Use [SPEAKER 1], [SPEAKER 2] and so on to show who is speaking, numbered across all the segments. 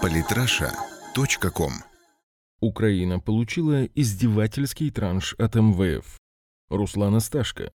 [SPEAKER 1] Политраша.ком
[SPEAKER 2] Украина получила издевательский транш от МВФ. Руслана Сташко.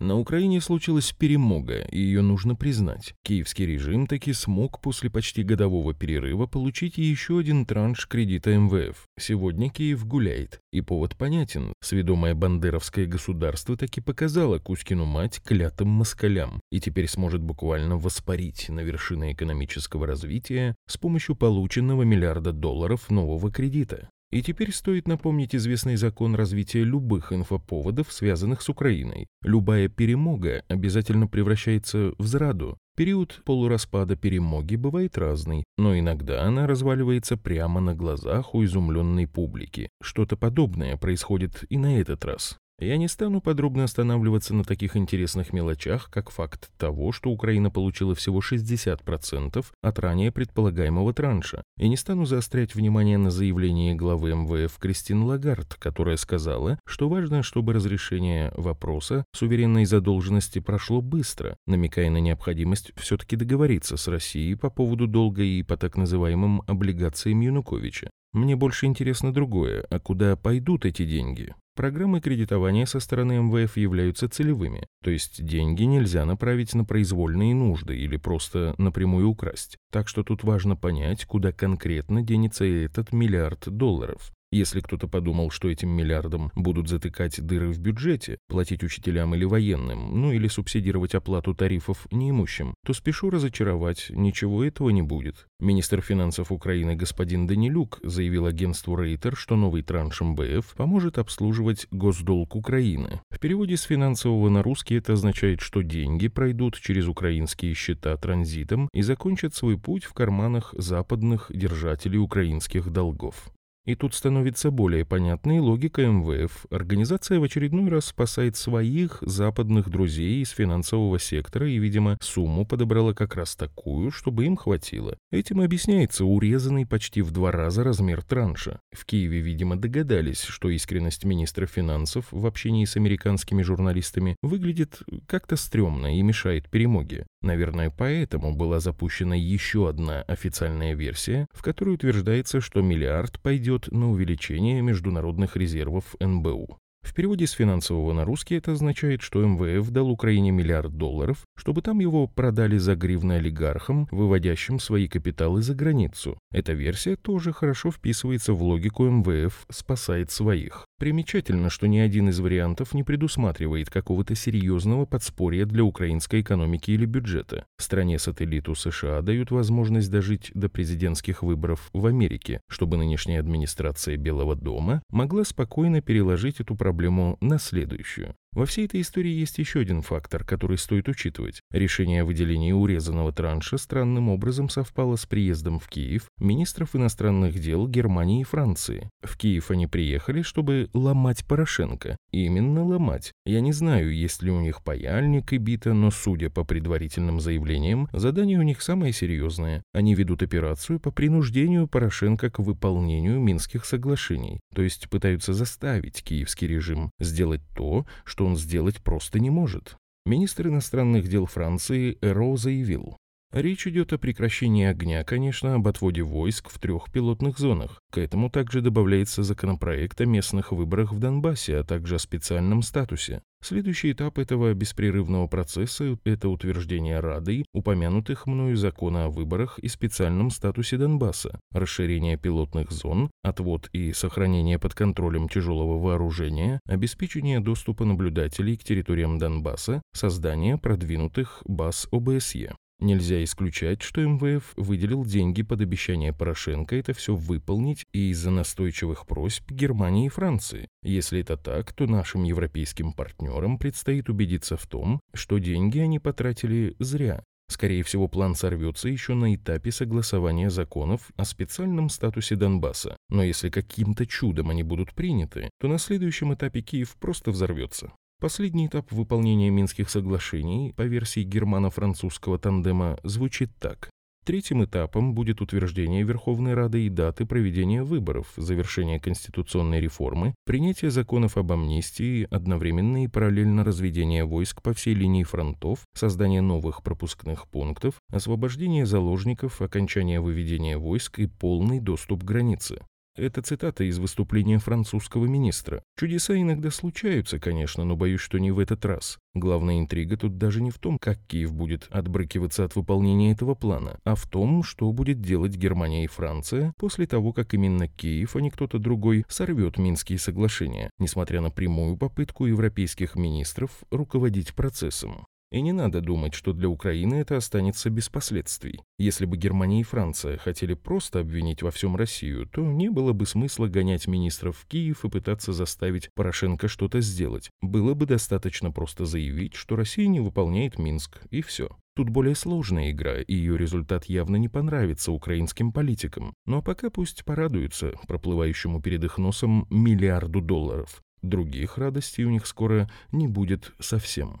[SPEAKER 2] На Украине случилась перемога, и ее нужно признать. Киевский режим таки смог после почти годового перерыва получить еще один транш кредита МВФ. Сегодня Киев гуляет, и повод понятен. Сведомое бандеровское государство таки показало Кузькину мать клятым москалям, и теперь сможет буквально воспарить на вершины экономического развития с помощью полученного миллиарда долларов нового кредита. И теперь стоит напомнить известный закон развития любых инфоповодов, связанных с Украиной. Любая перемога обязательно превращается в зраду. Период полураспада перемоги бывает разный, но иногда она разваливается прямо на глазах у изумленной публики. Что-то подобное происходит и на этот раз. Я не стану подробно останавливаться на таких интересных мелочах, как факт того, что Украина получила всего 60% от ранее предполагаемого транша, и не стану заострять внимание на заявлении главы МВФ Кристин Лагард, которая сказала, что важно, чтобы разрешение вопроса суверенной задолженности прошло быстро, намекая на необходимость все-таки договориться с Россией по поводу долга и по так называемым облигациям Януковича. Мне больше интересно другое, а куда пойдут эти деньги? Программы кредитования со стороны МВФ являются целевыми, то есть деньги нельзя направить на произвольные нужды или просто напрямую украсть. Так что тут важно понять, куда конкретно денется этот миллиард долларов. Если кто-то подумал, что этим миллиардом будут затыкать дыры в бюджете, платить учителям или военным, ну или субсидировать оплату тарифов неимущим, то спешу разочаровать, ничего этого не будет. Министр финансов Украины господин Данилюк заявил агентству Рейтер, что новый транш МБФ поможет обслуживать госдолг Украины. В переводе с финансового на русский это означает, что деньги пройдут через украинские счета транзитом и закончат свой путь в карманах западных держателей украинских долгов. И тут становится более понятной логика МВФ. Организация в очередной раз спасает своих западных друзей из финансового сектора и, видимо, сумму подобрала как раз такую, чтобы им хватило. Этим объясняется урезанный почти в два раза размер транша. В Киеве, видимо, догадались, что искренность министра финансов в общении с американскими журналистами выглядит как-то стрёмно и мешает перемоге. Наверное, поэтому была запущена еще одна официальная версия, в которой утверждается, что миллиард пойдет идет на увеличение международных резервов НБУ. В переводе с финансового на русский это означает, что МВФ дал Украине миллиард долларов, чтобы там его продали за гривны олигархам, выводящим свои капиталы за границу. Эта версия тоже хорошо вписывается в логику МВФ «спасает своих». Примечательно, что ни один из вариантов не предусматривает какого-то серьезного подспорья для украинской экономики или бюджета. Стране-сателлиту США дают возможность дожить до президентских выборов в Америке, чтобы нынешняя администрация Белого дома могла спокойно переложить эту проблему на следующую. Во всей этой истории есть еще один фактор, который стоит учитывать. Решение о выделении урезанного транша странным образом совпало с приездом в Киев министров иностранных дел Германии и Франции. В Киев они приехали, чтобы ломать Порошенко. Именно ломать. Я не знаю, есть ли у них паяльник и бита, но, судя по предварительным заявлениям, задание у них самое серьезное. Они ведут операцию по принуждению Порошенко к выполнению Минских соглашений, то есть пытаются заставить киевский режим сделать то, что что он сделать просто не может. Министр иностранных дел Франции Эро заявил, Речь идет о прекращении огня, конечно, об отводе войск в трех пилотных зонах. К этому также добавляется законопроект о местных выборах в Донбассе, а также о специальном статусе. Следующий этап этого беспрерывного процесса – это утверждение Радой упомянутых мною закона о выборах и специальном статусе Донбасса, расширение пилотных зон, отвод и сохранение под контролем тяжелого вооружения, обеспечение доступа наблюдателей к территориям Донбасса, создание продвинутых баз ОБСЕ. Нельзя исключать, что МВФ выделил деньги под обещание Порошенко это все выполнить из-за настойчивых просьб Германии и Франции. Если это так, то нашим европейским партнерам предстоит убедиться в том, что деньги они потратили зря. Скорее всего, план сорвется еще на этапе согласования законов о специальном статусе Донбасса. Но если каким-то чудом они будут приняты, то на следующем этапе Киев просто взорвется. Последний этап выполнения Минских соглашений по версии германо-французского тандема звучит так. Третьим этапом будет утверждение Верховной Рады и даты проведения выборов, завершение конституционной реформы, принятие законов об амнистии, одновременное и параллельно разведение войск по всей линии фронтов, создание новых пропускных пунктов, освобождение заложников, окончание выведения войск и полный доступ к границе. Это цитата из выступления французского министра. Чудеса иногда случаются, конечно, но боюсь, что не в этот раз. Главная интрига тут даже не в том, как Киев будет отбрыкиваться от выполнения этого плана, а в том, что будет делать Германия и Франция после того, как именно Киев, а не кто-то другой, сорвет Минские соглашения, несмотря на прямую попытку европейских министров руководить процессом. И не надо думать, что для Украины это останется без последствий. Если бы Германия и Франция хотели просто обвинить во всем Россию, то не было бы смысла гонять министров в Киев и пытаться заставить Порошенко что-то сделать. Было бы достаточно просто заявить, что Россия не выполняет Минск, и все. Тут более сложная игра, и ее результат явно не понравится украинским политикам. Но пока пусть порадуются проплывающему перед их носом миллиарду долларов. Других радостей у них скоро не будет совсем.